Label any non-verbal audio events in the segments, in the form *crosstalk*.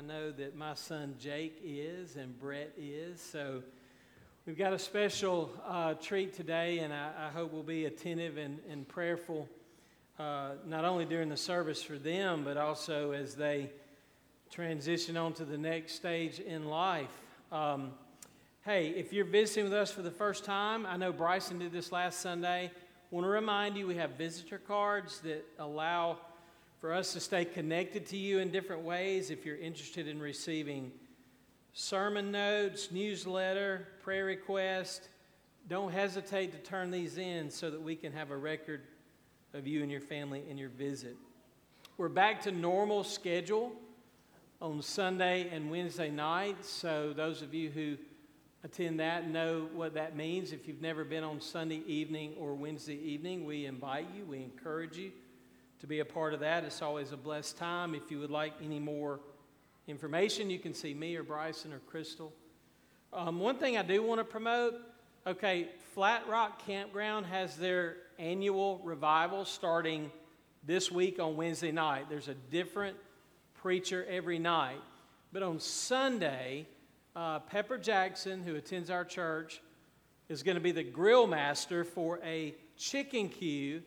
I know that my son Jake is and Brett is. So we've got a special uh, treat today, and I, I, hope we'll be attentive and, and prayerful, uh, not only during the service for them, but also as they transition on to the next stage in life. Um, hey, if you're visiting with us for the first time, I know Bryson did this last Sunday. I want to remind you we have visitor cards that allow for us to stay connected to you in different ways. If you're interested in receiving sermon notes, newsletter, prayer request, don't hesitate to turn these in so that we can have a record of you and your family and your visit. We're back to normal schedule on Sunday and Wednesday nights. So those of you who attend that know what that means. If you've never been on Sunday evening or Wednesday evening, we invite you, we encourage you to be a part of that. It's always a blessed time. If you would like any more information, you can see me or Bryson or Crystal. Um, one thing I do want to promote okay, Flat Rock Campground has their annual revival starting this week on Wednesday night. There's a different preacher every night. But on Sunday, uh, Pepper Jackson, who attends our church, is going to be the grill master for a chicken queue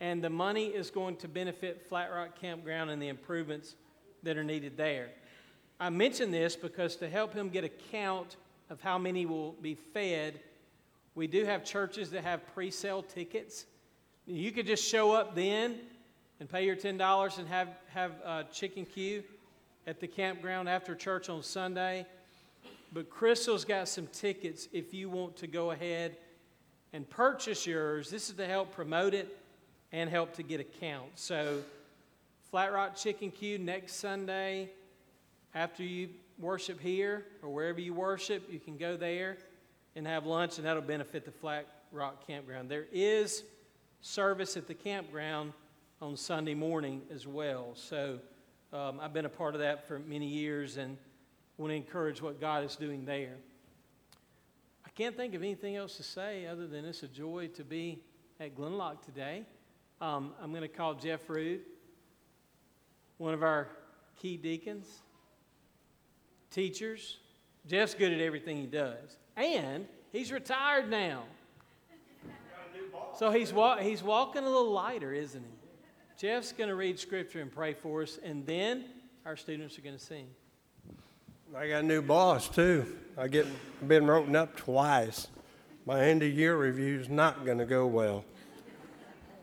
and the money is going to benefit Flat Rock Campground and the improvements that are needed there. I mention this because to help him get a count of how many will be fed, we do have churches that have pre sale tickets. You could just show up then and pay your $10 and have, have a chicken queue at the campground after church on Sunday. But Crystal's got some tickets if you want to go ahead and purchase yours. This is to help promote it and help to get a count. So, Flat Rock Chicken Queue next Sunday after you worship here or wherever you worship, you can go there and have lunch, and that'll benefit the Flat Rock Campground. There is service at the campground on Sunday morning as well. So, um, I've been a part of that for many years and want to encourage what God is doing there. I can't think of anything else to say other than it's a joy to be at Glenlock today. Um, I'm going to call Jeff Root, one of our key deacons, teachers. Jeff's good at everything he does. And he's retired now. So he's, wa- he's walking a little lighter, isn't he? Jeff's going to read scripture and pray for us, and then our students are going to sing. I got a new boss too. I get been written up twice. My end of year review is not going to go well.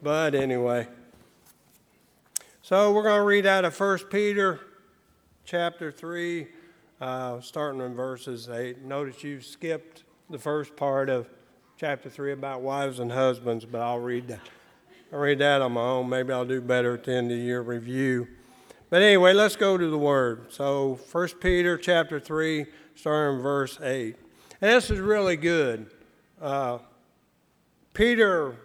But anyway, so we're going to read out of 1 Peter chapter 3, uh, starting in verses 8. Notice you skipped the first part of chapter 3 about wives and husbands, but I'll read that. I'll read that on my own. Maybe I'll do better at the end of the year review. But anyway, let's go to the word. So 1 Peter chapter 3, starting in verse 8. And this is really good. Uh, Peter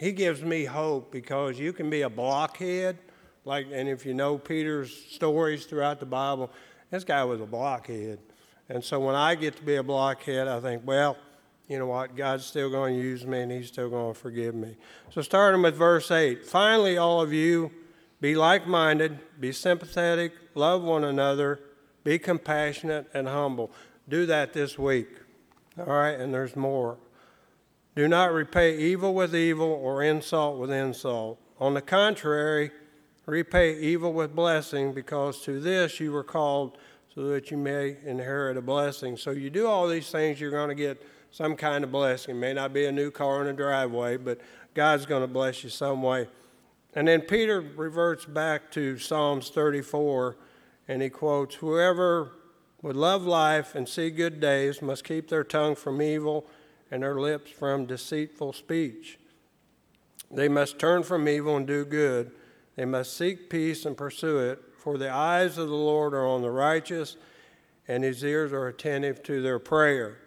he gives me hope because you can be a blockhead, like, and if you know Peter's stories throughout the Bible, this guy was a blockhead. And so when I get to be a blockhead, I think, well, you know what? God's still going to use me and He's still going to forgive me. So, starting with verse 8 finally, all of you, be like minded, be sympathetic, love one another, be compassionate and humble. Do that this week. All right, and there's more. Do not repay evil with evil or insult with insult. On the contrary, repay evil with blessing, because to this you were called so that you may inherit a blessing. So you do all these things, you're going to get some kind of blessing. It may not be a new car in a driveway, but God's going to bless you some way. And then Peter reverts back to Psalms 34 and he quotes Whoever would love life and see good days must keep their tongue from evil and their lips from deceitful speech. They must turn from evil and do good. They must seek peace and pursue it, for the eyes of the Lord are on the righteous, and his ears are attentive to their prayer.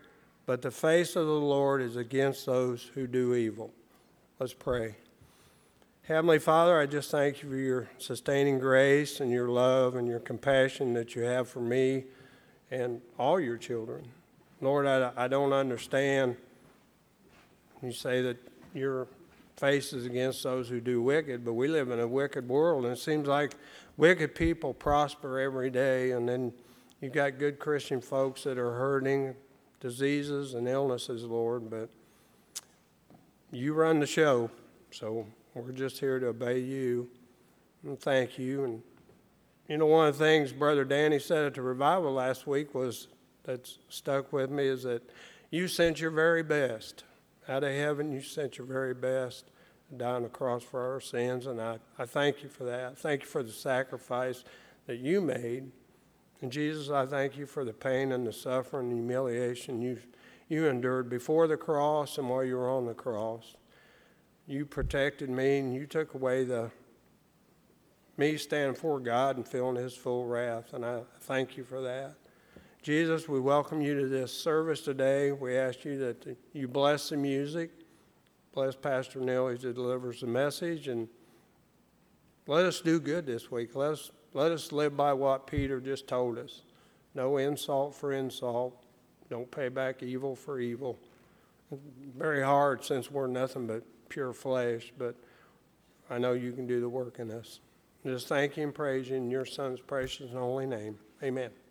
But the face of the Lord is against those who do evil. Let's pray. Heavenly Father, I just thank you for your sustaining grace and your love and your compassion that you have for me and all your children. Lord, I, I don't understand you say that your face is against those who do wicked, but we live in a wicked world, and it seems like wicked people prosper every day, and then you've got good Christian folks that are hurting, diseases and illnesses, Lord. But you run the show, so we're just here to obey you and thank you. And you know, one of the things Brother Danny said at the revival last week was that stuck with me is that you sent your very best out of heaven. You sent your very best die on the cross for our sins, and I, I thank you for that. Thank you for the sacrifice that you made. And Jesus, I thank you for the pain and the suffering and humiliation you, you endured before the cross and while you were on the cross. You protected me and you took away the me standing before God and feeling his full wrath, and I thank you for that. Jesus, we welcome you to this service today. We ask you that you bless the music, bless Pastor Neil as he delivers the message, and let us do good this week. Let us, let us live by what Peter just told us. No insult for insult. Don't pay back evil for evil. Very hard since we're nothing but pure flesh, but I know you can do the work in us. Just thank you and praise you in your son's precious and holy name. Amen.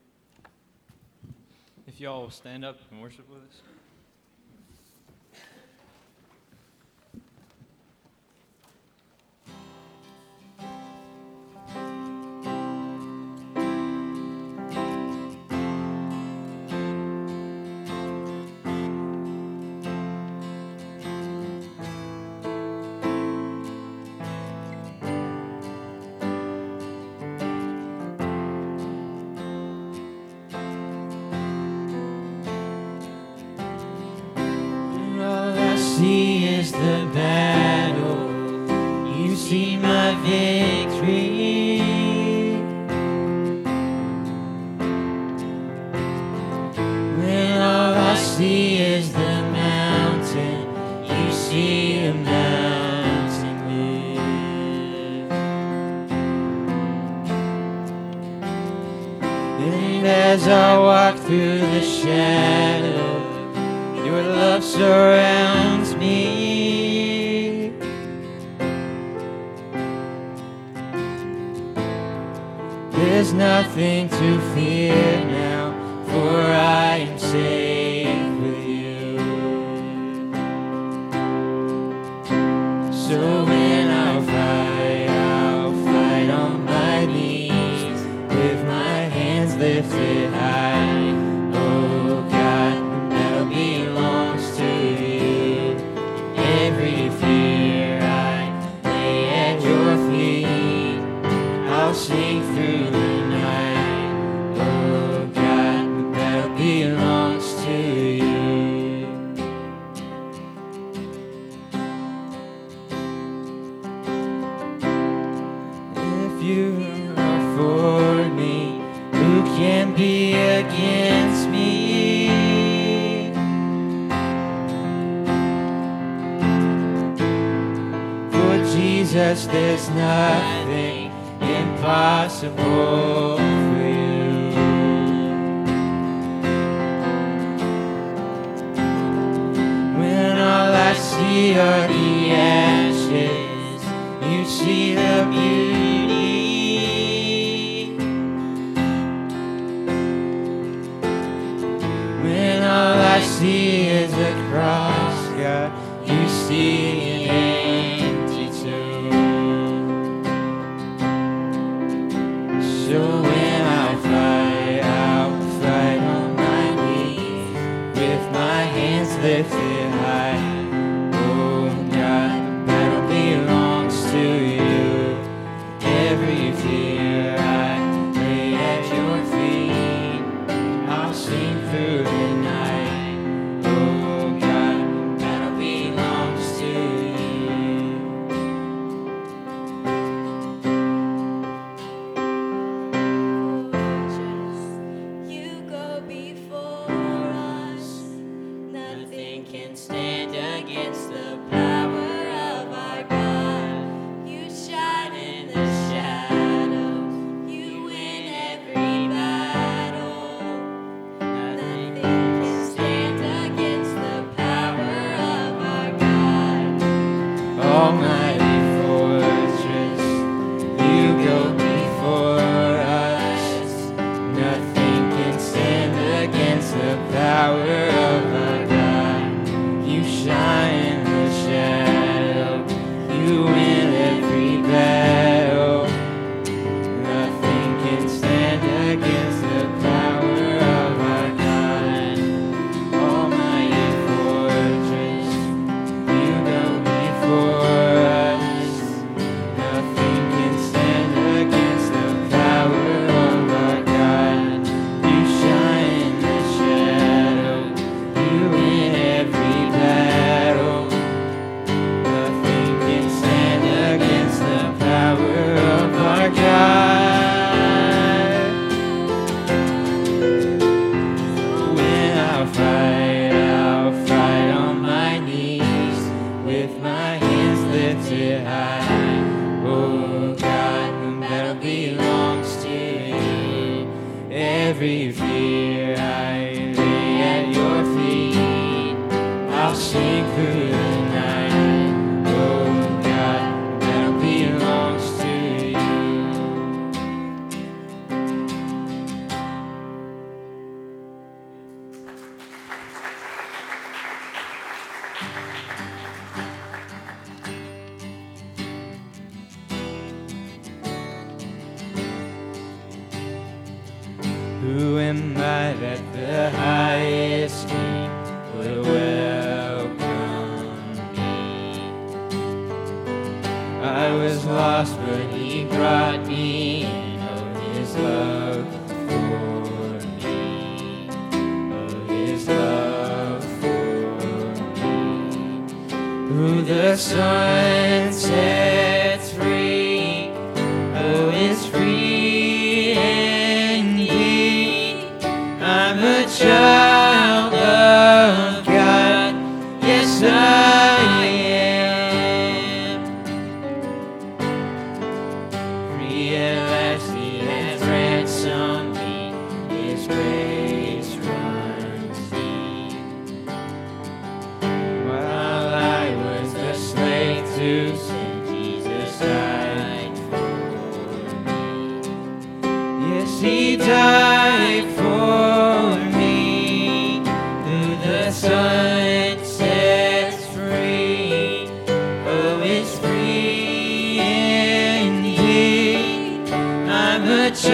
If y'all stand up and worship with us.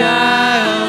Child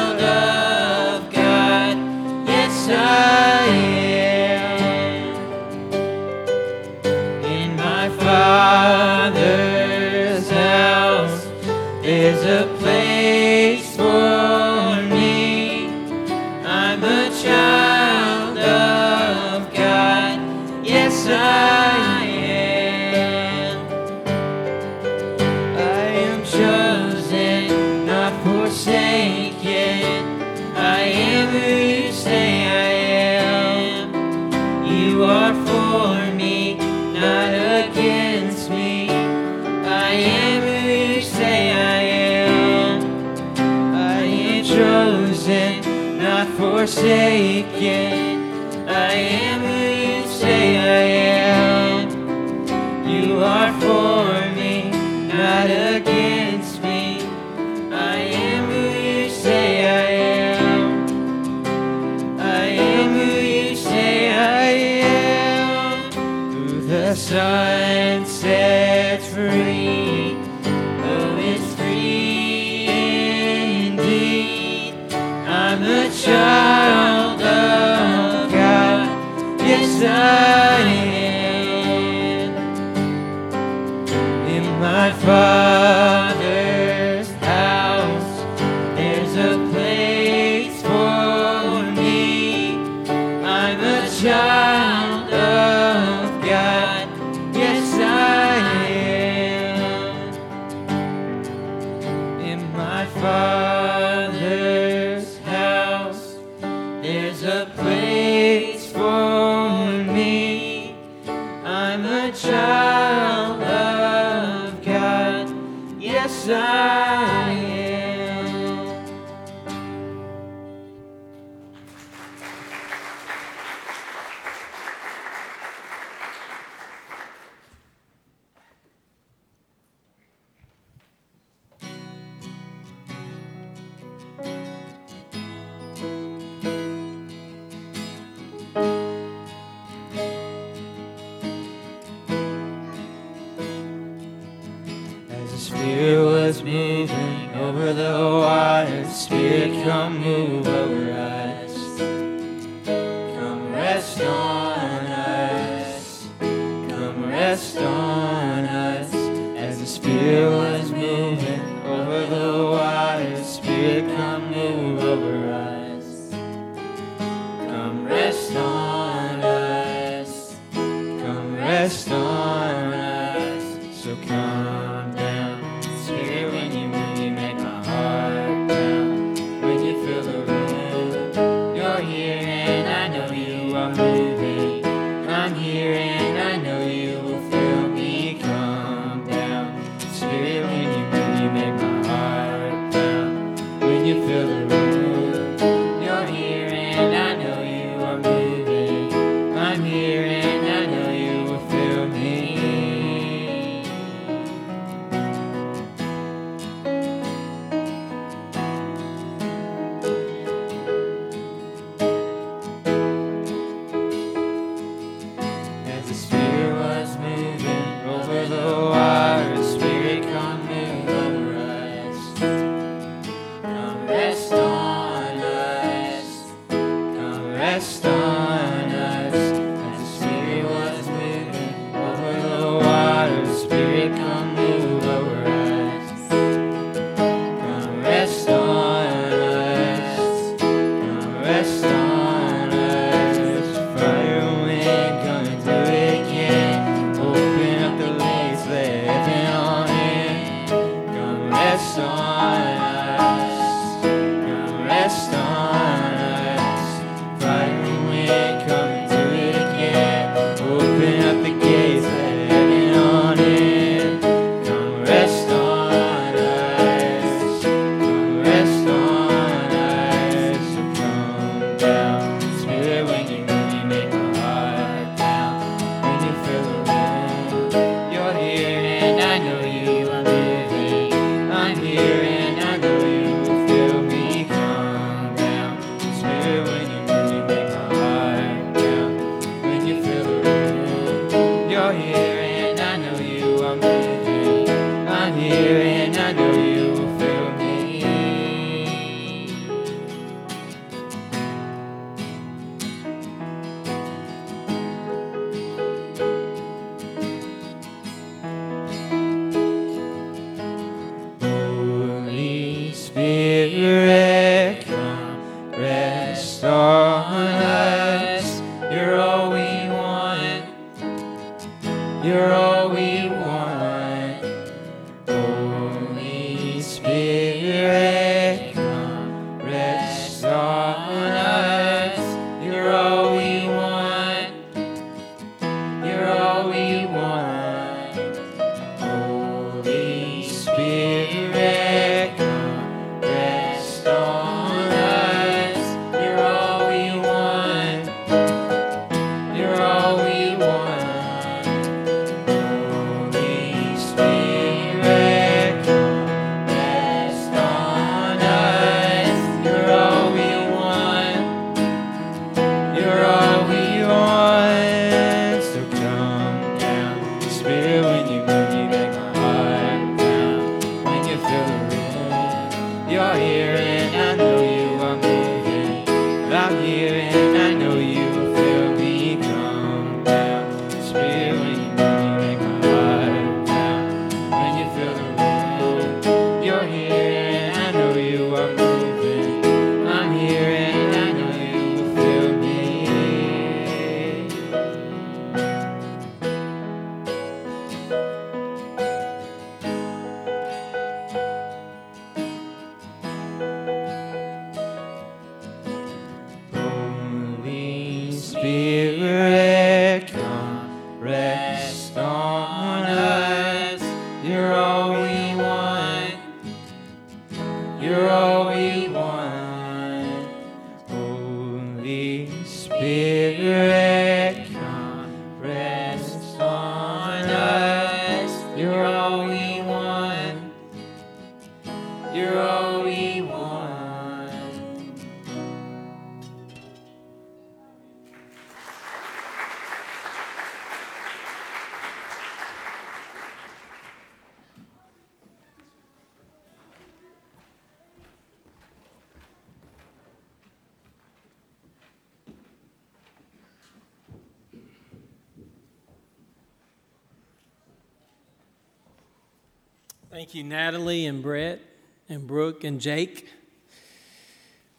Thank you, Natalie and Brett and Brooke and Jake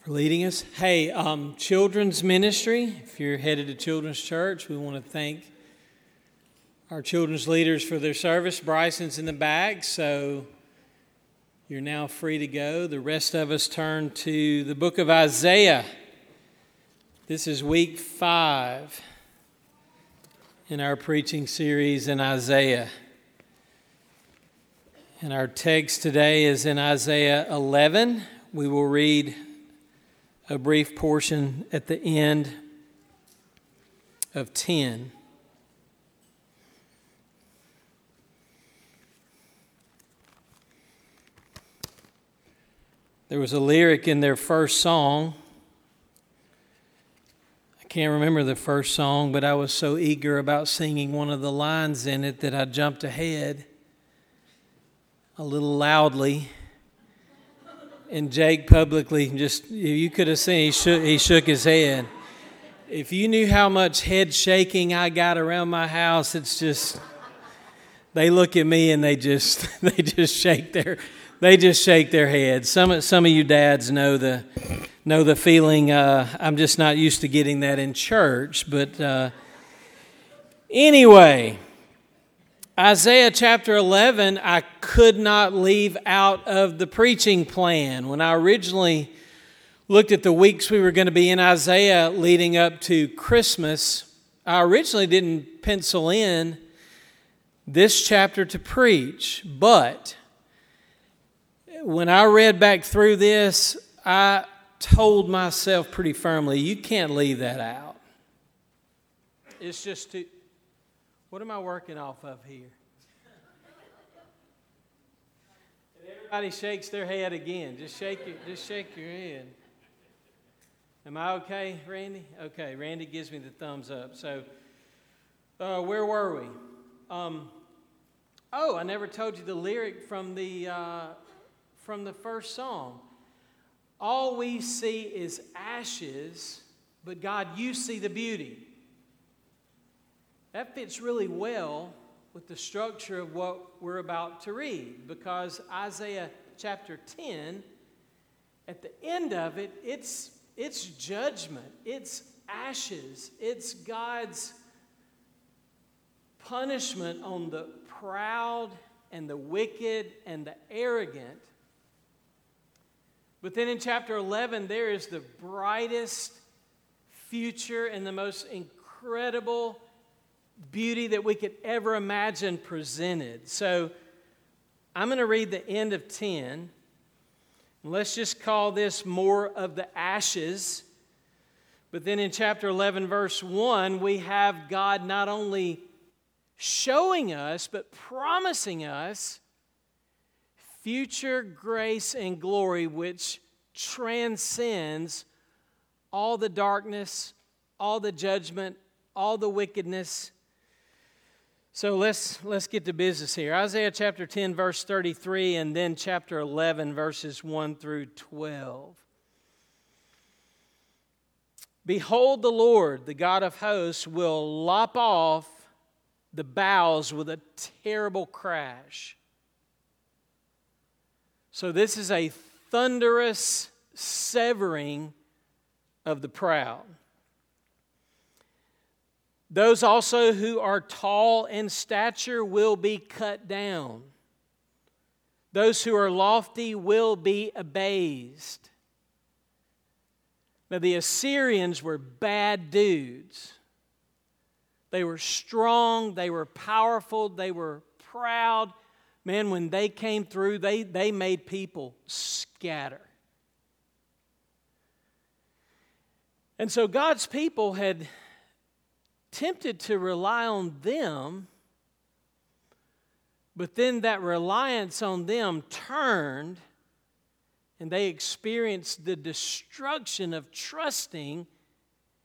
for leading us. Hey, um, children's ministry, if you're headed to children's church, we want to thank our children's leaders for their service. Bryson's in the back, so you're now free to go. The rest of us turn to the book of Isaiah. This is week five in our preaching series in Isaiah. And our text today is in Isaiah 11. We will read a brief portion at the end of 10. There was a lyric in their first song. I can't remember the first song, but I was so eager about singing one of the lines in it that I jumped ahead a little loudly. And Jake publicly just, you could have seen, he shook, he shook his head. If you knew how much head shaking I got around my house, it's just, they look at me and they just, *laughs* they just shake their, they just shake their heads. Some, some of you dads know the, know the feeling. Uh, I'm just not used to getting that in church, but uh, anyway. Isaiah chapter 11, I could not leave out of the preaching plan. When I originally looked at the weeks we were going to be in Isaiah leading up to Christmas, I originally didn't pencil in this chapter to preach, but when I read back through this, I told myself pretty firmly, you can't leave that out. It's just too. What am I working off of here? And everybody shakes their head again. Just shake your, just shake your head. Am I okay, Randy? Okay, Randy gives me the thumbs up. So, uh, where were we? Um, oh, I never told you the lyric from the uh, from the first song. All we see is ashes, but God, you see the beauty. That fits really well with the structure of what we're about to read because Isaiah chapter 10, at the end of it, it's, it's judgment, it's ashes, it's God's punishment on the proud and the wicked and the arrogant. But then in chapter 11, there is the brightest future and the most incredible beauty that we could ever imagine presented. So I'm going to read the end of 10. Let's just call this more of the ashes. But then in chapter 11, verse 1, we have God not only showing us, but promising us future grace and glory which transcends all the darkness, all the judgment, all the wickedness so let's let's get to business here. Isaiah chapter 10 verse 33 and then chapter 11 verses 1 through 12. Behold the Lord, the God of hosts will lop off the boughs with a terrible crash. So this is a thunderous severing of the proud. Those also who are tall in stature will be cut down. Those who are lofty will be abased. Now, the Assyrians were bad dudes. They were strong, they were powerful, they were proud. Man, when they came through, they, they made people scatter. And so God's people had tempted to rely on them, but then that reliance on them turned and they experienced the destruction of trusting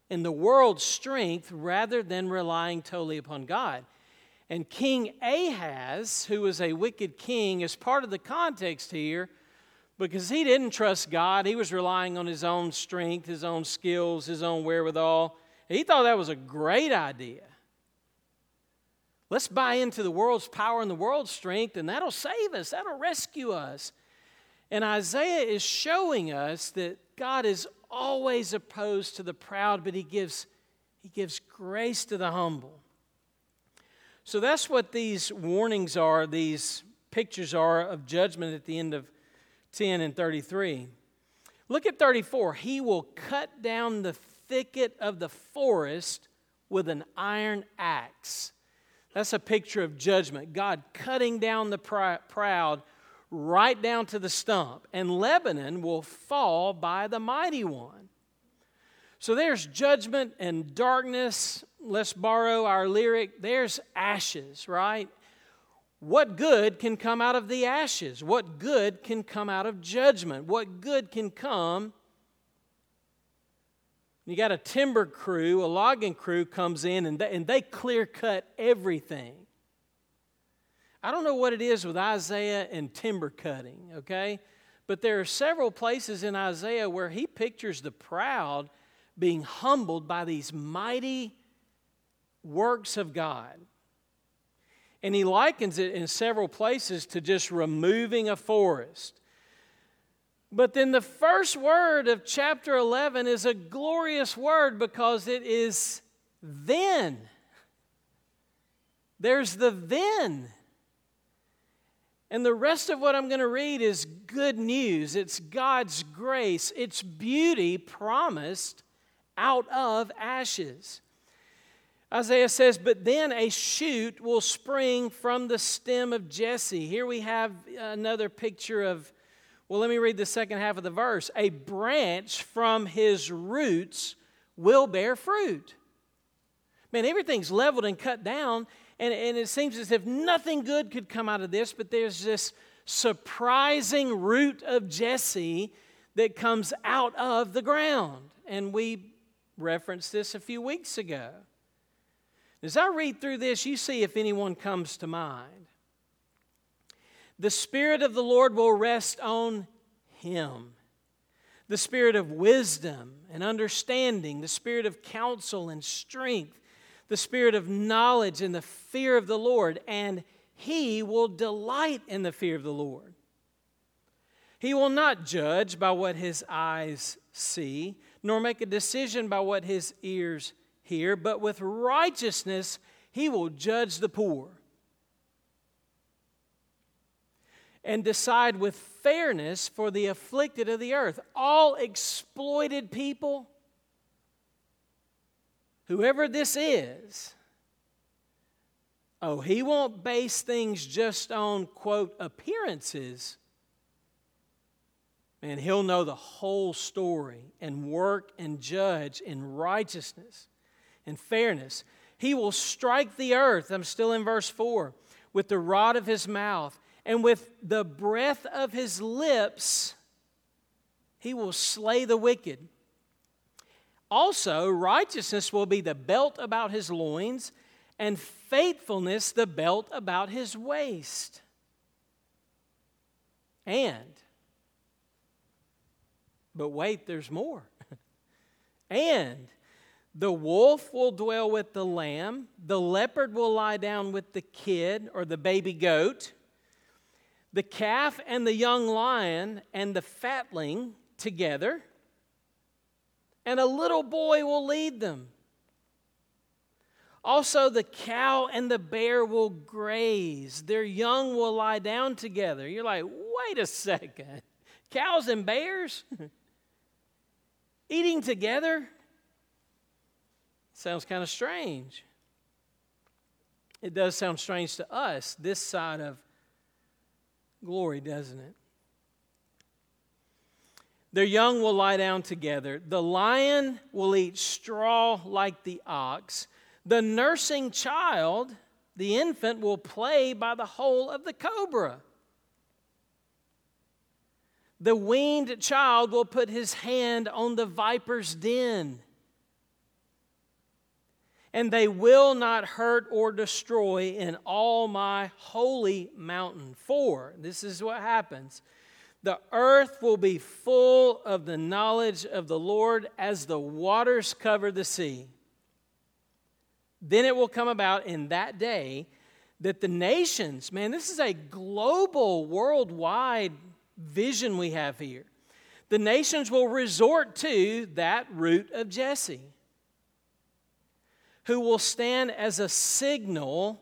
in the world's strength rather than relying totally upon God. And King Ahaz, who was a wicked king, is part of the context here because he didn't trust God. He was relying on his own strength, his own skills, his own wherewithal. He thought that was a great idea. Let's buy into the world's power and the world's strength, and that'll save us, that'll rescue us. And Isaiah is showing us that God is always opposed to the proud, but he gives, he gives grace to the humble. So that's what these warnings are, these pictures are of judgment at the end of 10 and 33. Look at 34. He will cut down the thicket of the forest with an iron axe. That's a picture of judgment. God cutting down the proud right down to the stump. And Lebanon will fall by the mighty one. So there's judgment and darkness. Let's borrow our lyric. There's ashes, right? What good can come out of the ashes? What good can come out of judgment? What good can come you got a timber crew, a logging crew comes in and they, and they clear cut everything. I don't know what it is with Isaiah and timber cutting, okay? But there are several places in Isaiah where he pictures the proud being humbled by these mighty works of God. And he likens it in several places to just removing a forest. But then the first word of chapter 11 is a glorious word because it is then. There's the then. And the rest of what I'm going to read is good news. It's God's grace, it's beauty promised out of ashes. Isaiah says, But then a shoot will spring from the stem of Jesse. Here we have another picture of, well, let me read the second half of the verse. A branch from his roots will bear fruit. Man, everything's leveled and cut down, and, and it seems as if nothing good could come out of this, but there's this surprising root of Jesse that comes out of the ground. And we referenced this a few weeks ago. As I read through this, you see if anyone comes to mind. The Spirit of the Lord will rest on him. The Spirit of wisdom and understanding, the Spirit of counsel and strength, the Spirit of knowledge and the fear of the Lord, and he will delight in the fear of the Lord. He will not judge by what his eyes see, nor make a decision by what his ears hear, but with righteousness he will judge the poor. And decide with fairness for the afflicted of the earth. All exploited people, whoever this is, oh, he won't base things just on, quote, appearances and he'll know the whole story and work and judge in righteousness and fairness. He will strike the earth, I'm still in verse 4, with the rod of his mouth, and with the breath of his lips, he will slay the wicked. Also, righteousness will be the belt about his loins, and faithfulness the belt about his waist. And but wait, there's more. *laughs* and the wolf will dwell with the lamb, the leopard will lie down with the kid or the baby goat, the calf and the young lion and the fatling together, and a little boy will lead them. Also, the cow and the bear will graze. Their young will lie down together. You're like, wait a second. Cows and bears? *laughs* Eating together sounds kind of strange. It does sound strange to us this side of glory, doesn't it? Their young will lie down together. The lion will eat straw like the ox. The nursing child, the infant, will play by the hole of the cobra. The weaned child will put his hand on the viper's den. And they will not hurt or destroy in all my holy mountain. For, this is what happens the earth will be full of the knowledge of the Lord as the waters cover the sea. Then it will come about in that day that the nations, man, this is a global, worldwide vision we have here. The nations will resort to that root of Jesse, who will stand as a signal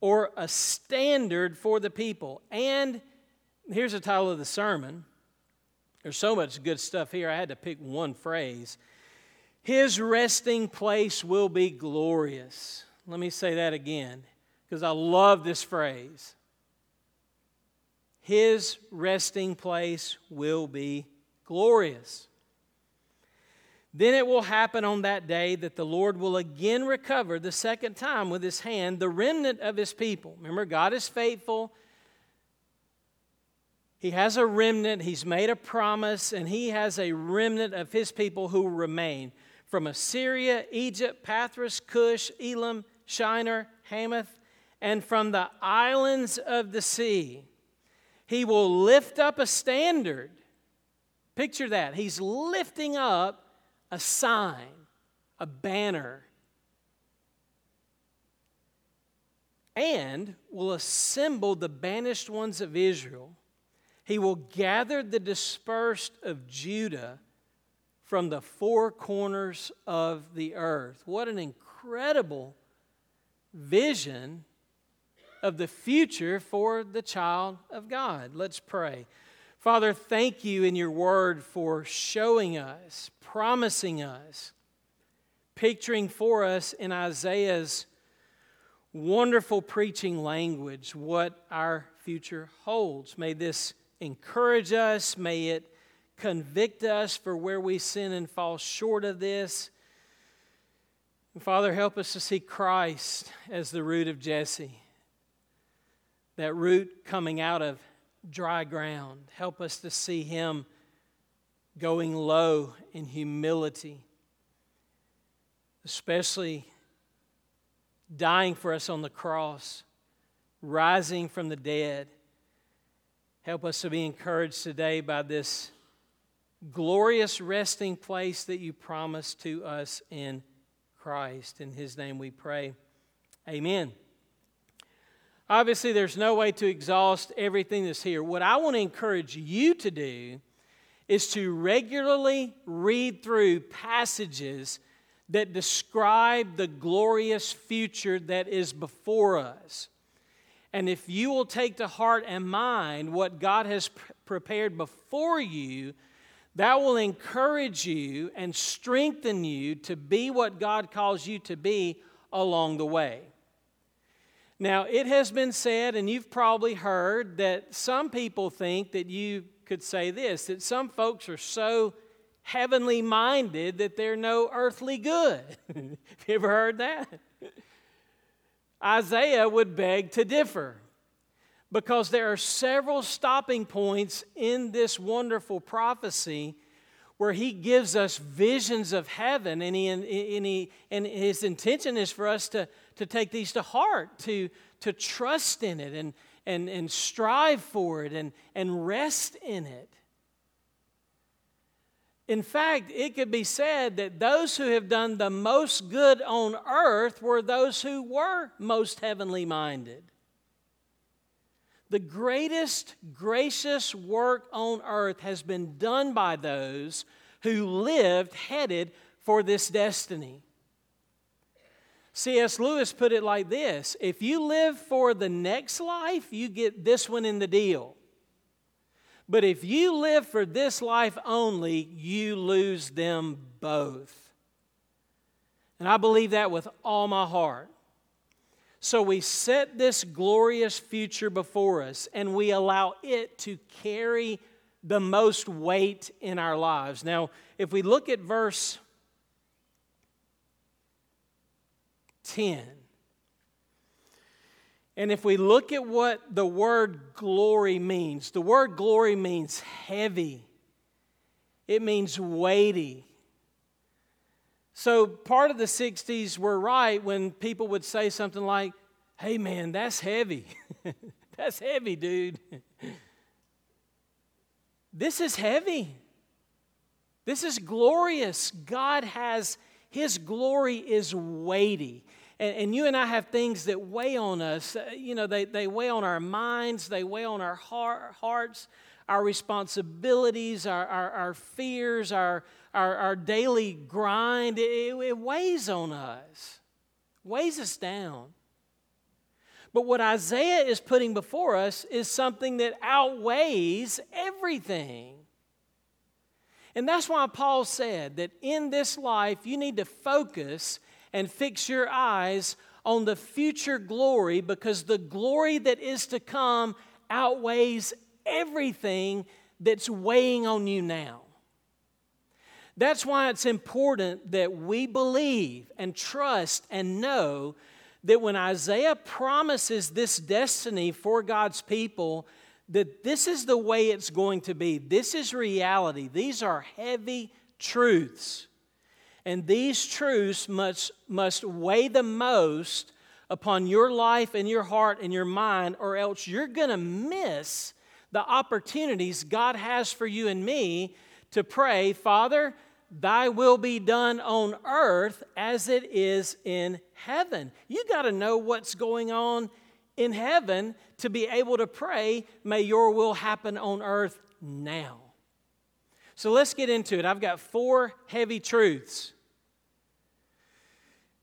or a standard for the people. And here's the title of the sermon. There's so much good stuff here, I had to pick one phrase. His resting place will be glorious. Let me say that again, because I love this phrase his resting place will be glorious. Then it will happen on that day that the Lord will again recover the second time with his hand the remnant of his people. Remember, God is faithful. He has a remnant, he's made a promise, and he has a remnant of his people who remain from Assyria, Egypt, Pathros, Cush, Elam, Shinar, Hamath, and from the islands of the sea. He will lift up a standard. Picture that. He's lifting up a sign, a banner, and will assemble the banished ones of Israel. He will gather the dispersed of Judah from the four corners of the earth. What an incredible vision of the future for the child of God. Let's pray. Father, thank you in your word for showing us, promising us, picturing for us in Isaiah's wonderful preaching language what our future holds. May this encourage us, may it convict us for where we sin and fall short of this. And Father, help us to see Christ as the root of Jesse, that root coming out of dry ground. Help us to see him going low in humility, especially dying for us on the cross, rising from the dead. Help us to be encouraged today by this glorious resting place that you promised to us in Christ. In his name we pray. Amen. Obviously, there's no way to exhaust everything that's here. What I want to encourage you to do is to regularly read through passages that describe the glorious future that is before us. And if you will take to heart and mind what God has prepared before you, that will encourage you and strengthen you to be what God calls you to be along the way. Now, it has been said, and you've probably heard, that some people think that you could say this that some folks are so heavenly minded that they're no earthly good. *laughs* Have you ever heard that? Isaiah would beg to differ because there are several stopping points in this wonderful prophecy where he gives us visions of heaven and, he, and, he, and his intention is for us to, to take these to heart to, to trust in it and, and, and strive for it and, and rest in it in fact, it could be said that those who have done the most good on earth were those who were most heavenly minded. The greatest gracious work on earth has been done by those who lived headed for this destiny. C.S. Lewis put it like this If you live for the next life, you get this one in the deal. But if you live for this life only, you lose them both. And I believe that with all my heart. So we set this glorious future before us and we allow it to carry the most weight in our lives. Now, if we look at verse 10, and if we look at what the word glory means, the word glory means heavy, it means weighty. So part of the 60s were right when people would say something like, hey man, that's heavy. *laughs* that's heavy, dude. this is heavy. This is glorious. God has, His glory is weighty. And, and you and I have things that weigh on us. Uh, you know, they, they weigh on our minds, they weigh on our heart, hearts, our responsibilities, our, our, our fears, our, our, our daily grind. It, it weighs on us, weighs us down. But what Isaiah is putting before us is something that outweighs everything. And that's why Paul said that in this life you need to focus and fix your eyes on the future glory because the glory that is to come outweighs everything that's weighing on you now. That's why it's important that we believe and trust and know that when Isaiah promises this destiny for God's people, that this is the way it's going to be. This is reality. These are heavy truths. And these truths must, must weigh the most upon your life and your heart and your mind, or else you're going to miss the opportunities God has for you and me to pray, Father, thy will be done on earth as it is in heaven. You got to know what's going on in heaven to be able to pray, may your will happen on earth now. So let's get into it. I've got four heavy truths.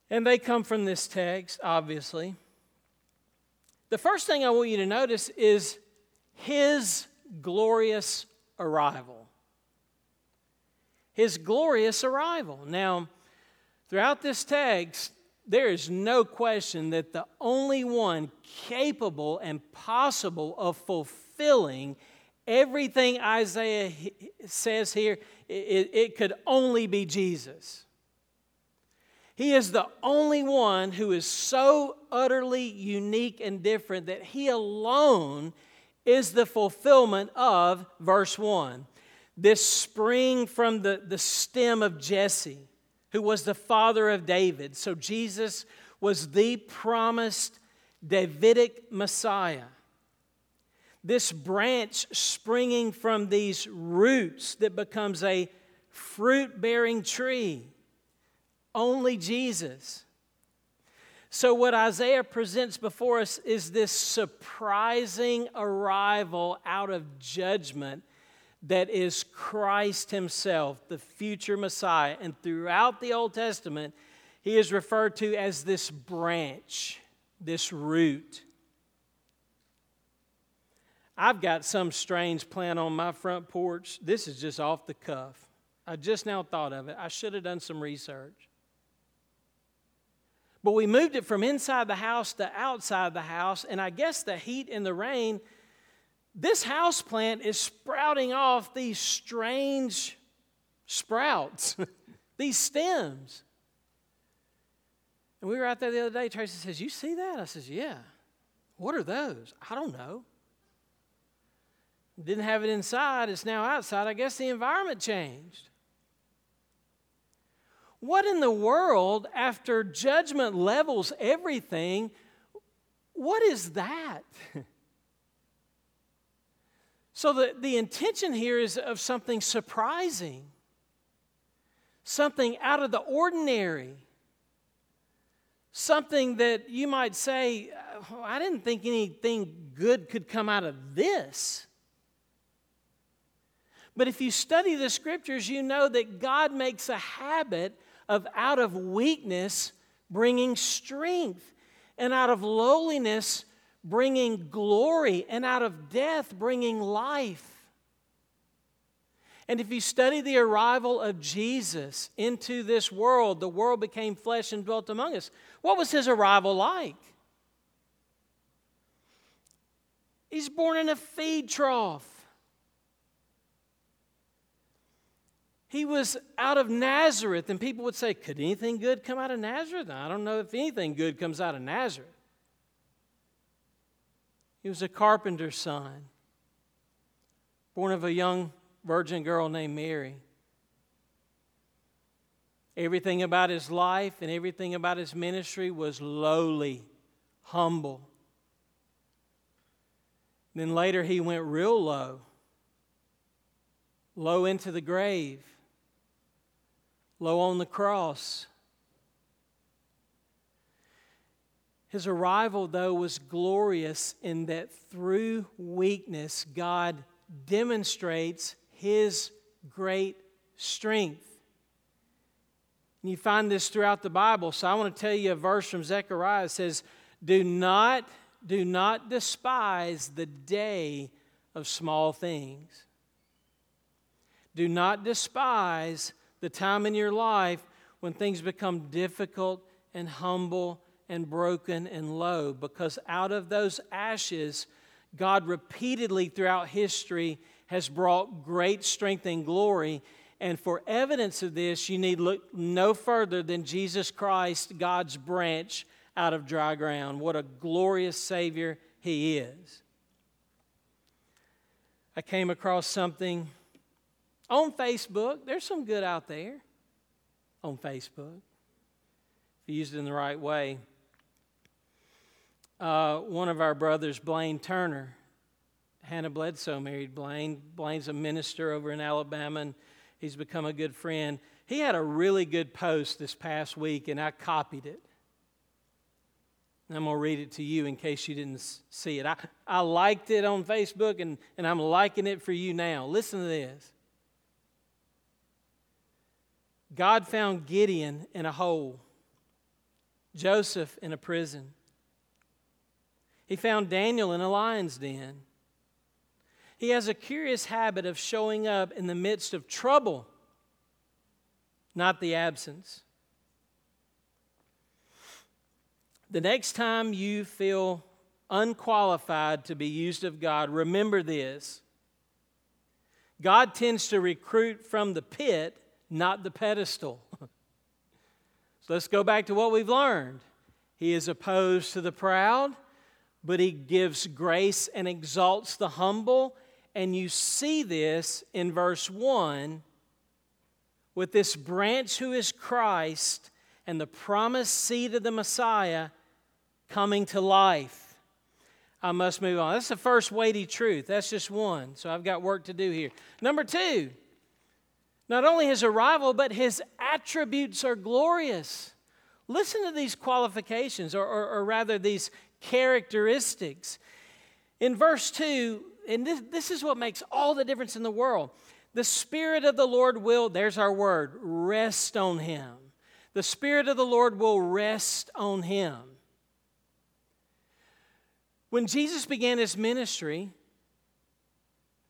And they come from this text, obviously. The first thing I want you to notice is his glorious arrival. His glorious arrival. Now, throughout this text, there is no question that the only one capable and possible of fulfilling everything Isaiah says here, it, it, could only be Jesus. He is the only one who is so utterly unique and different that he alone is the fulfillment of verse 1. This spring from the, the stem of Jesse, who was the father of David. So Jesus was the promised Davidic Messiah. This branch springing from these roots that becomes a fruit bearing tree. Only Jesus. So, what Isaiah presents before us is this surprising arrival out of judgment that is Christ Himself, the future Messiah. And throughout the Old Testament, He is referred to as this branch, this root. I've got some strange plant on my front porch. This is just off the cuff. I just now thought of it. I should have done some research. But we moved it from inside the house to outside the house, and I guess the heat and the rain, this house plant is sprouting off these strange sprouts, *laughs* these stems. And we were out there the other day. Tracy says, You see that? I says, Yeah. What are those? I don't know. Didn't have it inside, it's now outside. I guess the environment changed. What in the world, after judgment levels everything, what is that? *laughs* so the, the intention here is of something surprising, something out of the ordinary, something that you might say, oh, I didn't think anything good could come out of this. But if you study the scriptures, you know that God makes a habit of out of weakness bringing strength, and out of lowliness bringing glory, and out of death bringing life. And if you study the arrival of Jesus into this world, the world became flesh and dwelt among us. What was his arrival like? He's born in a feed trough. He was out of Nazareth, and people would say, Could anything good come out of Nazareth? I don't know if anything good comes out of Nazareth. He was a carpenter's son, born of a young virgin girl named Mary. Everything about his life and everything about his ministry was lowly, humble. Then later he went real low, low into the grave low on the cross. His arrival, though, was glorious in that through weakness, God demonstrates his great strength. And you find this throughout the Bible. So I want to tell you a verse from Zechariah. Says, Do not, do not despise the day of small things. Do not despise the time in your life when things become difficult and humble and broken and low, because out of those ashes, God repeatedly throughout history has brought great strength and glory. And for evidence of this, you need look no further than Jesus Christ, God's branch out of dry ground. What a glorious Savior He is. I came across something on Facebook, there's some good out there on Facebook if you use it in the right way. Uh, one of our brothers, Blaine Turner, Hannah Bledsoe married Blaine. Blaine's a minister over in Alabama, and he's become a good friend. He had a really good post this past week, and I copied it. And I'm going to read it to you in case you didn't see it. I, I liked it on Facebook, and, and I'm liking it for you now. Listen to this God found Gideon in a hole, Joseph in a prison. He found Daniel in a lion's den. He has a curious habit of showing up in the midst of trouble, not the absence. The next time you feel unqualified to be used of God, remember this God tends to recruit from the pit, not the pedestal. *laughs* so let's go back to what we've learned. He is opposed to the proud, but he gives grace and exalts the humble. And you see this in verse 1 with this branch who is Christ and the promised seed of the Messiah coming to life. I must move on. That's the first weighty truth. That's just one. So I've got work to do here. Number two, not only his arrival, but his attributes are glorious. Listen to these qualifications, or, or, or rather, these characteristics. In verse 2, and this, this is what makes all the difference in the world. The Spirit of the Lord will, there's our word, rest on him. The Spirit of the Lord will rest on him. When Jesus began his ministry,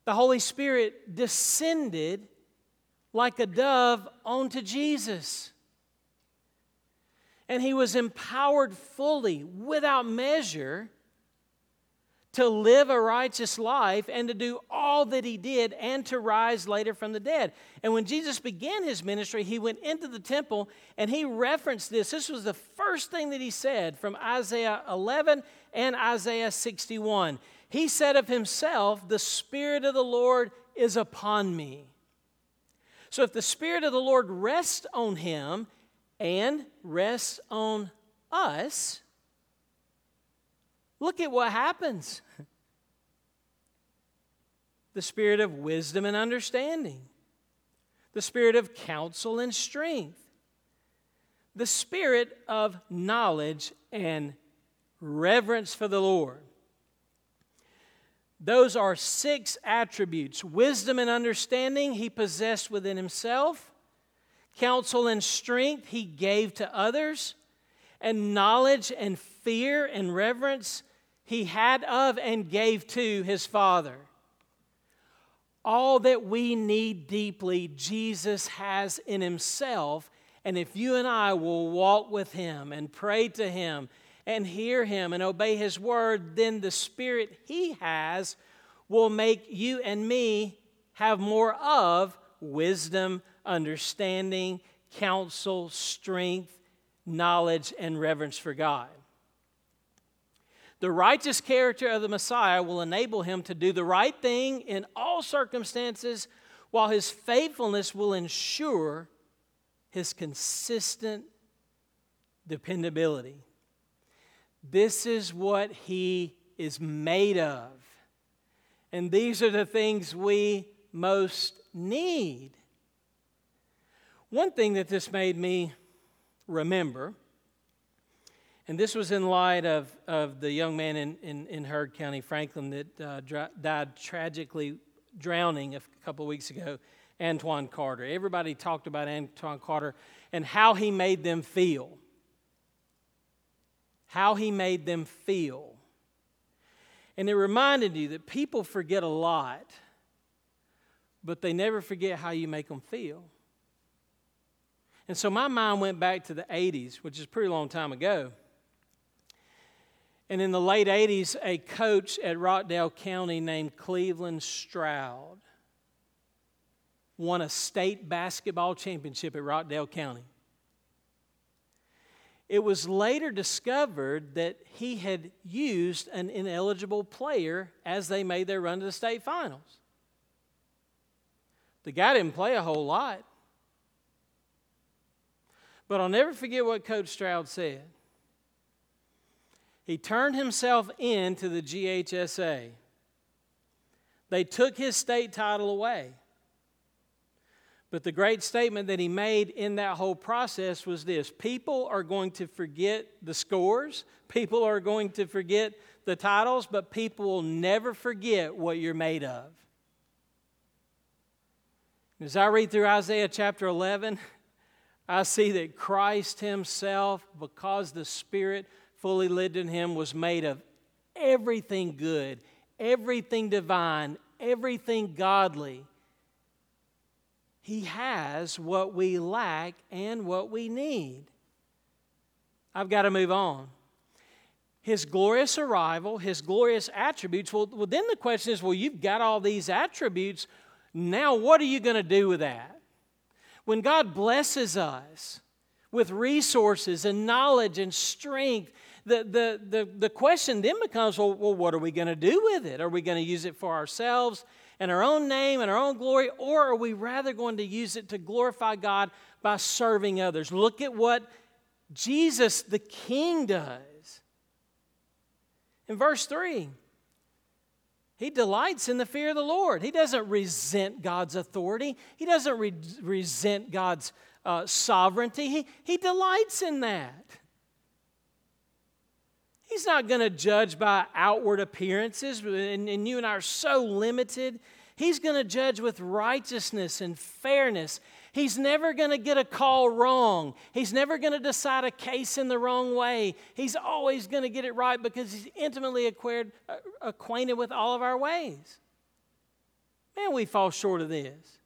the Holy Spirit descended like a dove onto Jesus. And he was empowered fully, without measure, to live a righteous life and to do all that he did and to rise later from the dead. And when Jesus began his ministry, he went into the temple and he referenced this. This was the first thing that he said from Isaiah 11 and Isaiah 61. He said of himself, The Spirit of the Lord is upon me. So if the Spirit of the Lord rests on him and rests on us, look at what happens. *laughs* The spirit of wisdom and understanding, the spirit of counsel and strength, the spirit of knowledge and reverence for the Lord. Those are six attributes. Wisdom and understanding he possessed within himself, counsel and strength he gave to others, and knowledge and fear and reverence he had of and gave to his Father. All that we need deeply, Jesus has in himself. And if you and I will walk with him and pray to him and hear him and obey his word, then the spirit he has will make you and me have more of wisdom, understanding, counsel, strength, knowledge, and reverence for God. The righteous character of the Messiah will enable him to do the right thing in all circumstances, while his faithfulness will ensure his consistent dependability. This is what he is made of. And these are the things we most need. One thing that this made me remember, and this was in light of, of the young man in, in, in Heard County, Franklin, that uh, died tragically drowning a couple weeks ago, Antoine Carter. Everybody talked about Antoine Carter and how he made them feel how he made them feel. And it reminded you that people forget a lot, but they never forget how you make them feel. And so my mind went back to the 80s, which is a pretty long time ago. And in the late 80s, a coach at Rockdale County named Cleveland Stroud won a state basketball championship at Rockdale County. It was later discovered that he had used an ineligible player as they made their run to the state finals. The guy didn't play a whole lot. But I'll never forget what Coach Stroud said. He turned himself in to the GHSA. They took his state title away. But the great statement that he made in that whole process was this people are going to forget the scores, people are going to forget the titles, but people will never forget what you're made of. As I read through Isaiah chapter 11, I see that Christ Himself, because the Spirit fully lived in Him, was made of everything good, everything divine, everything godly. He has what we lack and what we need. I've got to move on. His glorious arrival, his glorious attributes. Well, well, then the question is well, you've got all these attributes. Now, what are you going to do with that? When God blesses us with resources and knowledge and strength, the, the, the, the question then becomes well, well, what are we going to do with it? Are we going to use it for ourselves and our own name and our own glory, or are we rather going to use it to glorify God by serving others? Look at what Jesus the King does. In verse 3, he delights in the fear of the Lord. He doesn't resent God's authority, he doesn't re- resent God's uh, sovereignty. He, he delights in that. He's not going to judge by outward appearances, and, and you and I are so limited. He's going to judge with righteousness and fairness He's never going to get a call wrong. He's never going to decide a case in the wrong way. He's always going to get it right because he's intimately uh, acquainted with all of our ways. Man, we fall short of this.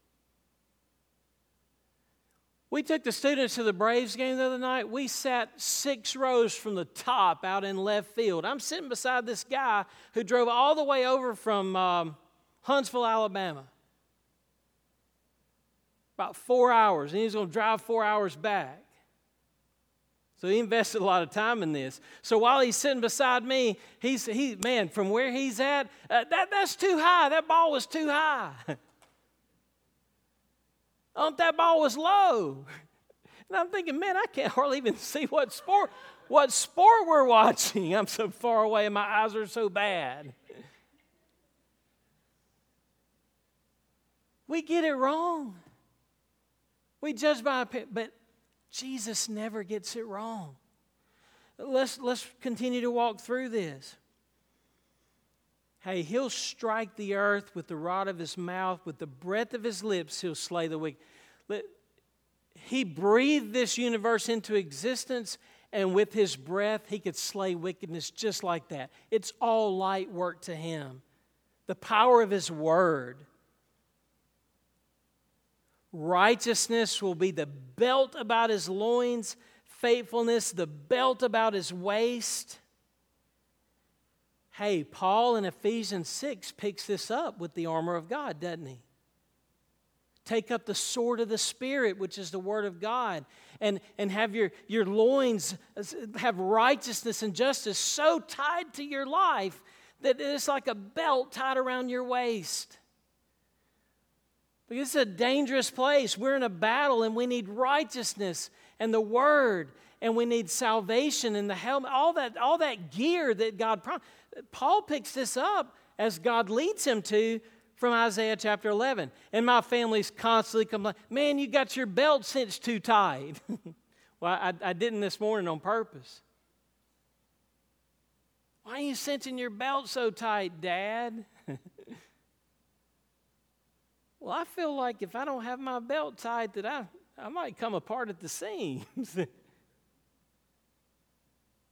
We took the students to the Braves game the other night. We sat six rows from the top out in left field. I'm sitting beside this guy who drove all the way over from um, Huntsville, Alabama about four hours, and he's going to drive four hours back. So he invested a lot of time in this. So while he's sitting beside me, he's he man from where he's at. Uh, that that's too high. That ball was too high. *laughs* um, that ball was low. *laughs* And I'm thinking, man, I can't hardly even *laughs* see what sport what sport we're watching. I'm so far away, and my eyes are so bad. We get it wrong. We judge by opinion, but Jesus never gets it wrong. Let's, let's continue to walk through this. Hey, he'll strike the earth with the rod of his mouth, with the breath of his lips, he'll slay the wicked. He breathed this universe into existence, and with his breath, he could slay wickedness just like that. It's all light work to him. The power of his word. Righteousness will be the belt about his loins, faithfulness, the belt about his waist. Hey, Paul in Ephesians 6 picks this up with the armor of God, doesn't he? Take up the sword of the Spirit, which is the Word of God, and, and have your, your loins have righteousness and justice so tied to your life that it's like a belt tied around your waist. Because it's a dangerous place. We're in a battle and we need righteousness and the word and we need salvation and the helmet, all that, all that gear that God promised. Paul picks this up as God leads him to from Isaiah chapter 11. And my family's constantly complaining, man, you got your belt cinched too tight. *laughs* well, I, I didn't this morning on purpose. Why are you cinching your belt so tight, Dad? Well, I feel like if I don't have my belt tied, that I, I might come apart at the seams. *laughs*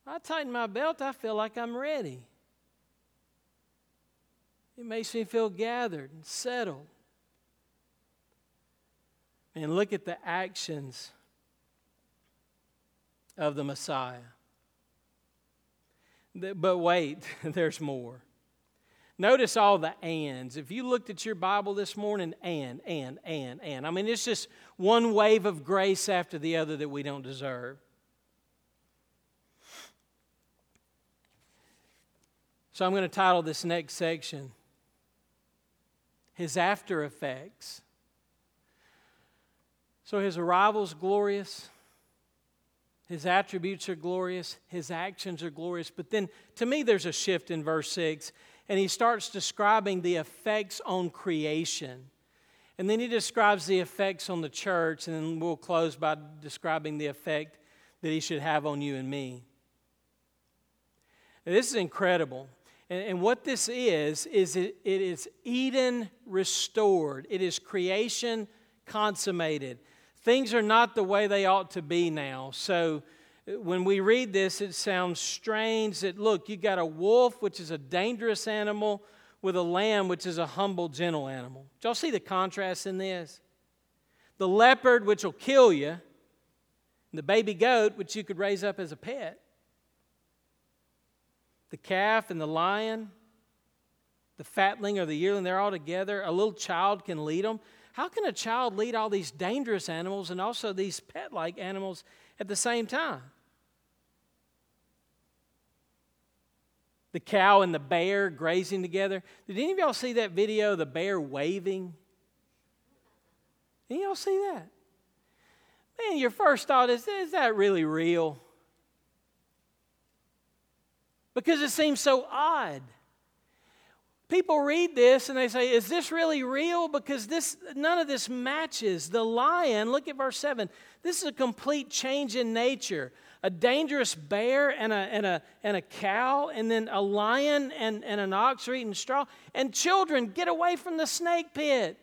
I tighten my belt, I feel like I'm ready. It makes me feel gathered and settled. And look at the actions of the Messiah. But wait, *laughs* there's more. Notice all the ands. If you looked at your Bible this morning, and, and, and, and. I mean, it's just one wave of grace after the other that we don't deserve. So I'm going to title this next section His After Effects. So his arrival is glorious. His attributes are glorious. His actions are glorious. But then, to me, there's a shift in verse 6 and he starts describing the effects on creation. And then he describes the effects on the church, and then we'll close by describing the effect that he should have on you and me. Now, this is incredible. And, and, what this is, is it, it is Eden restored, it is creation consummated. Things are not the way they ought to be now. So when we read this, it sounds strange that, look, you got a wolf, which is a dangerous animal, with a lamb, which is a humble, gentle animal. Do y'all see the contrast in this? The leopard, which will kill you, the baby goat, which you could raise up as a pet, the calf and the lion, the fatling or the yearling, they're all together. A little child can lead them. How can a child lead all these dangerous animals and also these pet like animals at the same time? The cow and the bear grazing together. Did any of y'all see that video, the bear waving? Any y'all see that? Man, your first thought is, is that really real? Because it seems so odd people read this and they say, Is this really real? Because this, none of this matches. The lion, look at verse 7. This is a complete change in nature. A dangerous bear and a, and a, and a cow, and then a lion and, and an ox are eating straw. And children, get away from the snake pit.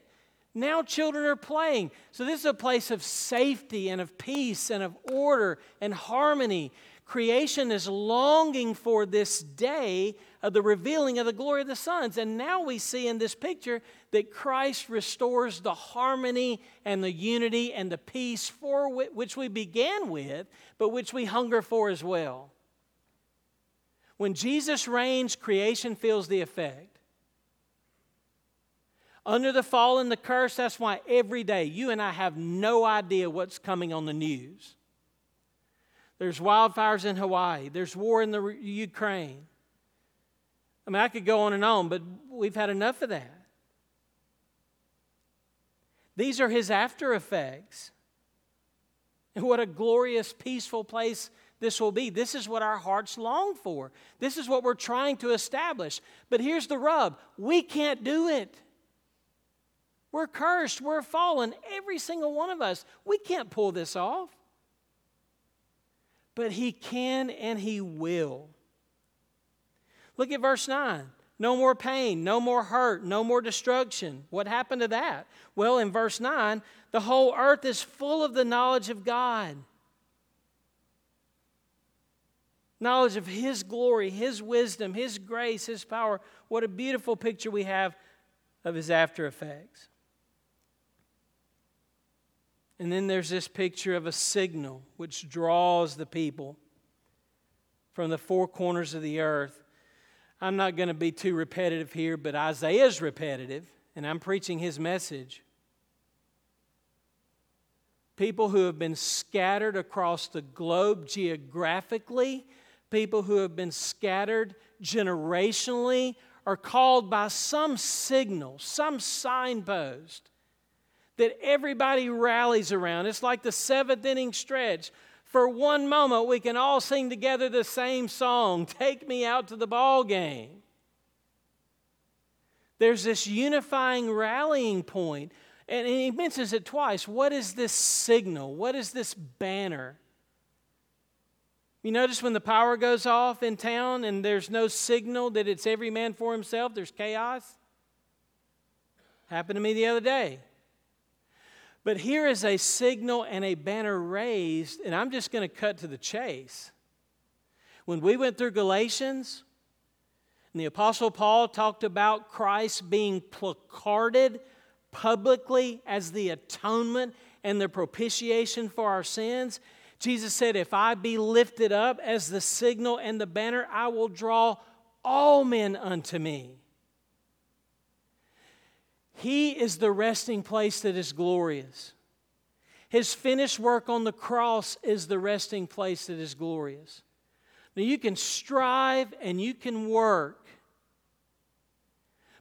Now children are playing. So this is a place of safety and of peace and of order and harmony. Creation is longing for this day of the revealing of the glory of the sons. And now we see in this picture that Christ restores the harmony and the unity and the peace for which we began with, but which we hunger for as well. When Jesus reigns, creation feels the effect. Under the fall and the curse, that's why every day you and I have no idea what's coming on the news. There's wildfires in Hawaii. There's war in the Ukraine. I mean, I could go on and on, but we've had enough of that. These are his after effects. And what a glorious, peaceful place this will be. This is what our hearts long for. This is what we're trying to establish. But here's the rub we can't do it. We're cursed, we're fallen, every single one of us. We can't pull this off but He can and He will. Look at verse 9. No more pain, no more hurt, no more destruction. What happened to that? Well, in verse 9, the whole earth is full of the knowledge of God. Knowledge of His glory, His wisdom, His grace, His power. What a beautiful picture we have of His after effects. And then there's this picture of a signal which draws the people from the four corners of the earth. I'm not going to be too repetitive here, but Isaiah's repetitive, and I'm preaching his message. People who have been scattered across the globe geographically, people who have been scattered generationally, are called by some signal, some signpost that everybody rallies around. It's like the seventh inning stretch. For one moment, we can all sing together the same song Take Me Out to the Ball Game. There's this unifying rallying point, and he mentions it twice. What is this signal? What is this banner? You notice when the power goes off in town and there's no signal that it's every man for himself, there's chaos? Happened to me the other day. But here is a signal and a banner raised, and I'm just going to cut to the chase. When we went through Galatians, and the Apostle Paul talked about Christ being placarded publicly as the atonement and the propitiation for our sins, Jesus said, If I be lifted up as the signal and the banner, I will draw all men unto me. He is the resting place that is glorious. His finished work on the cross is the resting place that is glorious. Now, you can strive and you can work,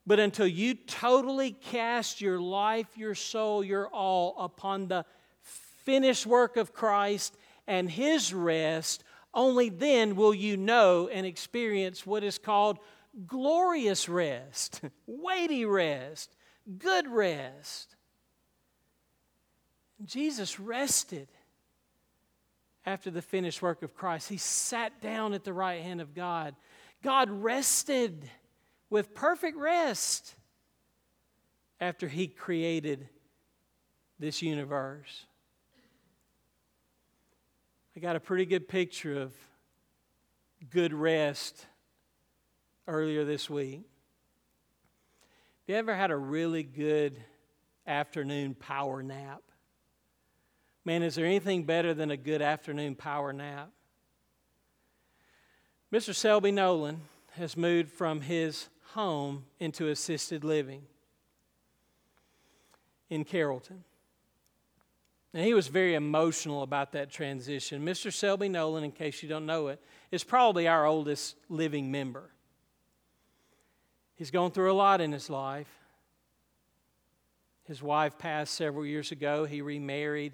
but until you totally cast your life, your soul, your all upon the finished work of Christ and His rest, only then will you know and experience what is called glorious rest, *laughs* weighty rest, good rest. Jesus rested after the finished work of Christ. He sat down at the right hand of God. God rested with perfect rest after He created this universe. I got a pretty good picture of good rest earlier this week. Have you ever had a really good afternoon power nap? Man, is there anything better than a good afternoon power nap? Mr. Selby Nolan has moved from his home into assisted living in Carrollton. And he was very emotional about that transition. Mr. Selby Nolan, in case you don't know it, is probably our oldest living member. He's gone through a lot in his life. His wife passed several years ago. He remarried.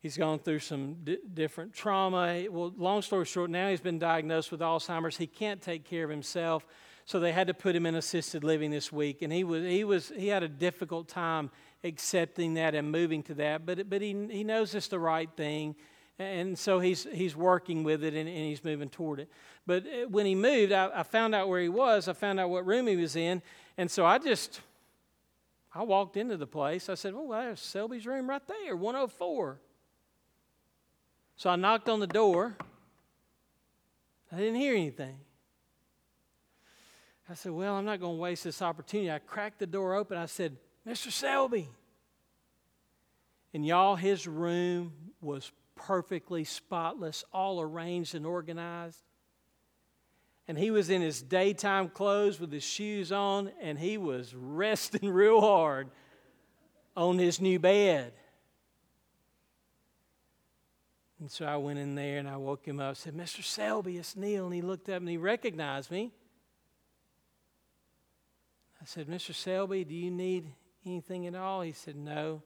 He's gone through some different trauma. Well, long story short, now he's been diagnosed with Alzheimer's. He can't take care of himself, so they had to put him in assisted living this week. And he was he was he had a difficult time accepting that and moving to that. But but he he knows it's the right thing, and so he's he's working with it and, and he's moving toward it. But uh, when he moved, I, I found out where he was. I found out what room he was in, and so I just I walked into the place. I said, "Well, there's Selby's room right there, 104." So I knocked on the door. I didn't hear anything. I said, Well, I'm not going to waste this opportunity. I cracked the door open. I said, Mr. Selby. And y'all, his room was perfectly spotless, all arranged and organized. And he was in his daytime clothes with his shoes on, and he was resting *laughs* real hard on his new bed. And so I went in there and I woke him up. Said, Mr. Selby, it's Neil. And he looked up and he recognized me. I said, Mr. Selby, do you need anything at all? He said, No.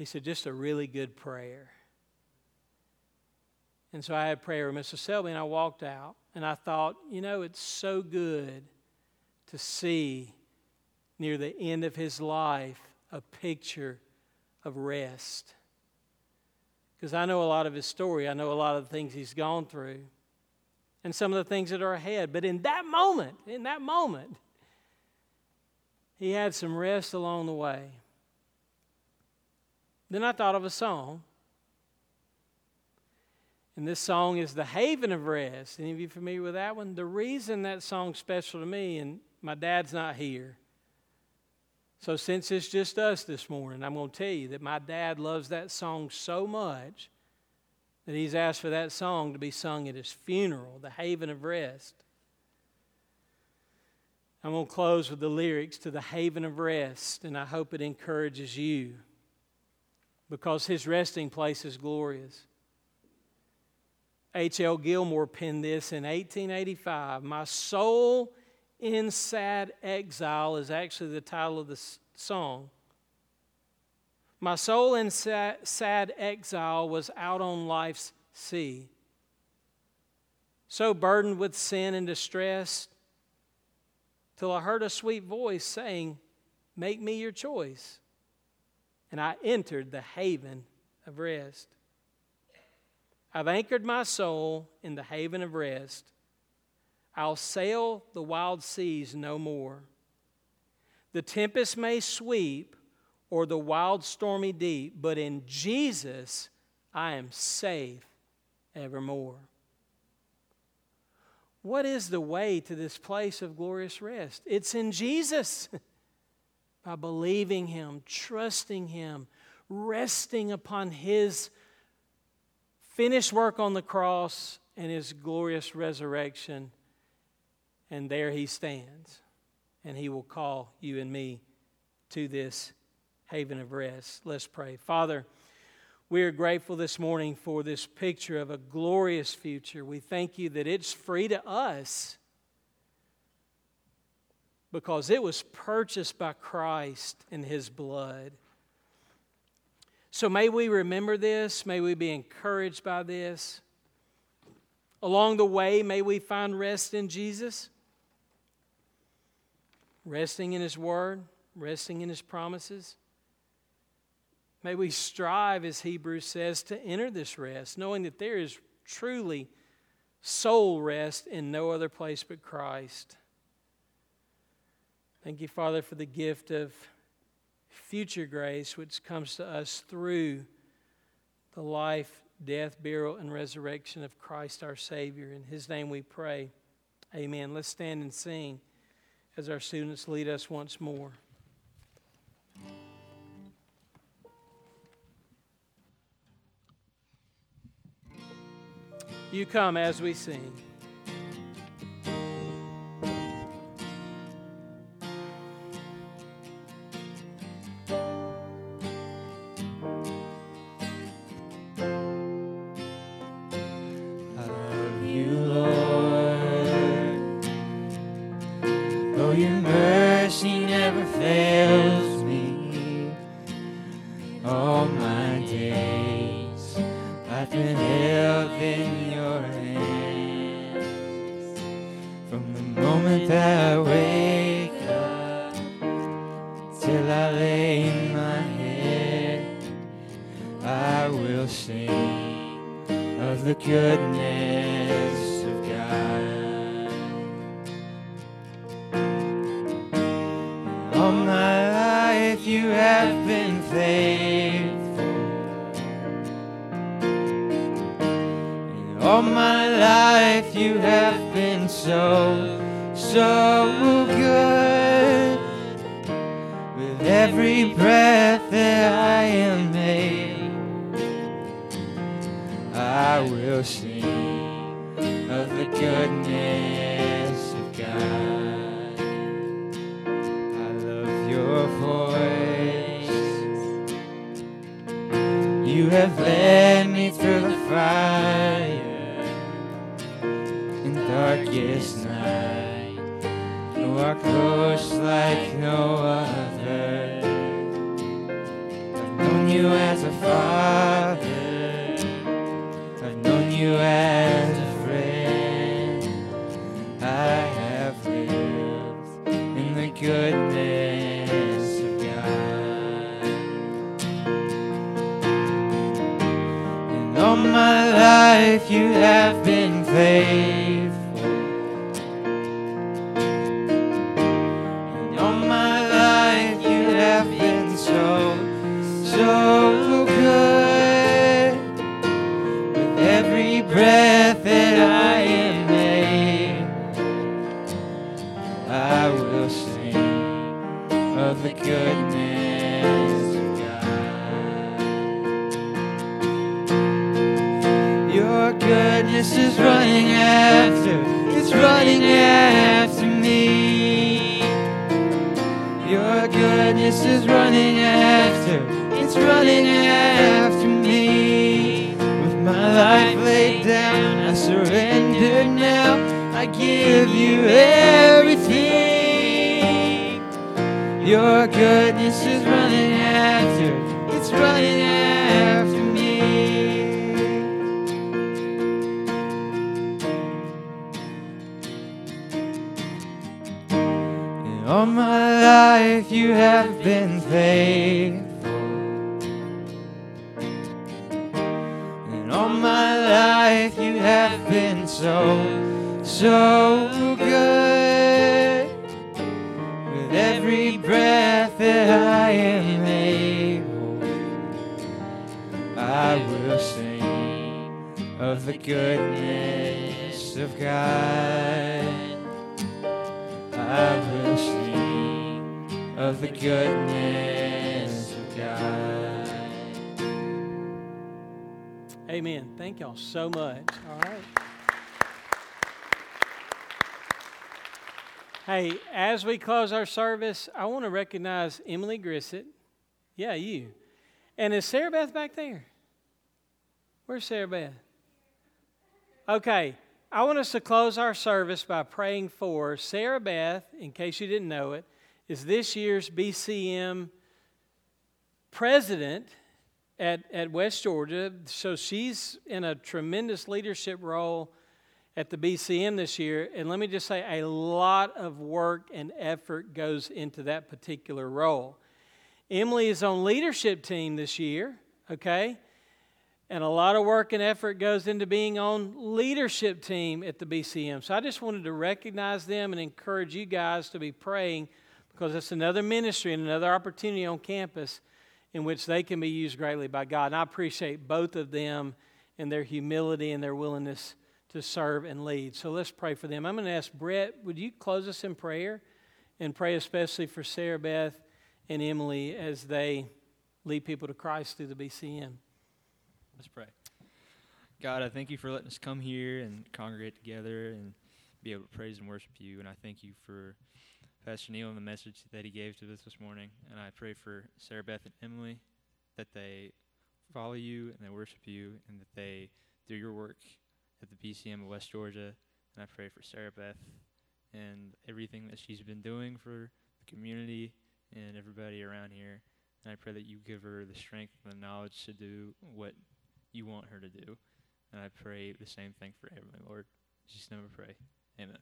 He said, Just a really good prayer. And so I had prayer with Mr. Selby and I walked out. And I thought, you know, it's so good to see near the end of his life a picture of rest because I know a lot of his story. I know a lot of the things he's gone through and some of the things that are ahead. But in that moment, in that moment, he had some rest along the way. Then I thought of a song. And this song is The Haven of Rest. Any of you familiar with that one? The reason that song's special to me, and my dad's not here, so, since it's just us this morning, I'm going to tell you that my dad loves that song so much that he's asked for that song to be sung at his funeral, The Haven of Rest. I'm going to close with the lyrics to The Haven of Rest, and I hope it encourages you because his resting place is glorious. H.L. Gilmour penned this in 1885 My soul in sad exile is actually the title of the song. My soul in sad exile was out on life's sea, so burdened with sin and distress, till I heard a sweet voice saying, Make me your choice. And I entered the haven of rest. I've anchored my soul in the haven of rest I'll sail the wild seas no more. The tempest may sweep or the wild stormy deep, but in Jesus I am safe evermore. What is the way to this place of glorious rest? It's in Jesus. *laughs* By believing Him, trusting Him, resting upon His finished work on the cross and His glorious resurrection and there he stands. And he will call you and me to this haven of rest. Let's pray. Father, we are grateful this morning for this picture of a glorious future. We thank you that it's free to us because it was purchased by Christ in his blood. So may we remember this. May we be encouraged by this. Along the way, may we find rest in Jesus resting in His Word, resting in His promises. May we strive, as Hebrews says, to enter this rest, knowing that there is truly soul rest in no other place but Christ. Thank you, Father, for the gift of future grace which comes to us through the life, death, burial, and resurrection of Christ our Savior. In His name we pray. Amen. Let's stand and sing as our students lead us once more. You come as we sing. You are close like no other. I've known you as a father. I've known you as a friend. I have lived in the goodness of God. And all my life you have been faithful. Everything. Your goodness is running after, it's running after me. And all my life you have been faithful. And all my life you have been so, so goodness of God. I will sing of the goodness of God. Amen. Thank y'all so much. All right. Hey, as we close our service, I want to recognize Emily Grissett. Yeah, you. And is Sarah Beth back there? Where's Sarah Beth? Okay, I want us to close our service by praying for Sarah Beth, in case you didn't know it, is this year's BCM president at, at West Georgia. So she's in a tremendous leadership role at the BCM this year. And let me just say, a lot of work and effort goes into that particular role. Emily is on leadership team this year, okay? And a lot of work and effort goes into being on leadership team at the BCM. So I just wanted to recognize them and encourage you guys to be praying because it's another ministry and another opportunity on campus in which they can be used greatly by God. And I appreciate both of them and their humility and their willingness to serve and lead. So let's pray for them. I'm going to ask Brett, would you close us in prayer and pray especially for Sarah Beth and Emily as they lead people to Christ through the BCM? Let's pray. God, I thank you for letting us come here and congregate together and be able to praise and worship you. And I thank you for Pastor Neil and the message that he gave to us this morning. And I pray for Sarah Beth and Emily that they follow you and they worship you and that they do your work at the BCM of West Georgia. And I pray for Sarah Beth and everything that she's been doing for the community and everybody around here. And I pray that you give her the strength and the knowledge to do what you want her to do. And I pray the same thing for Emily, Lord. Name I pray. Amen.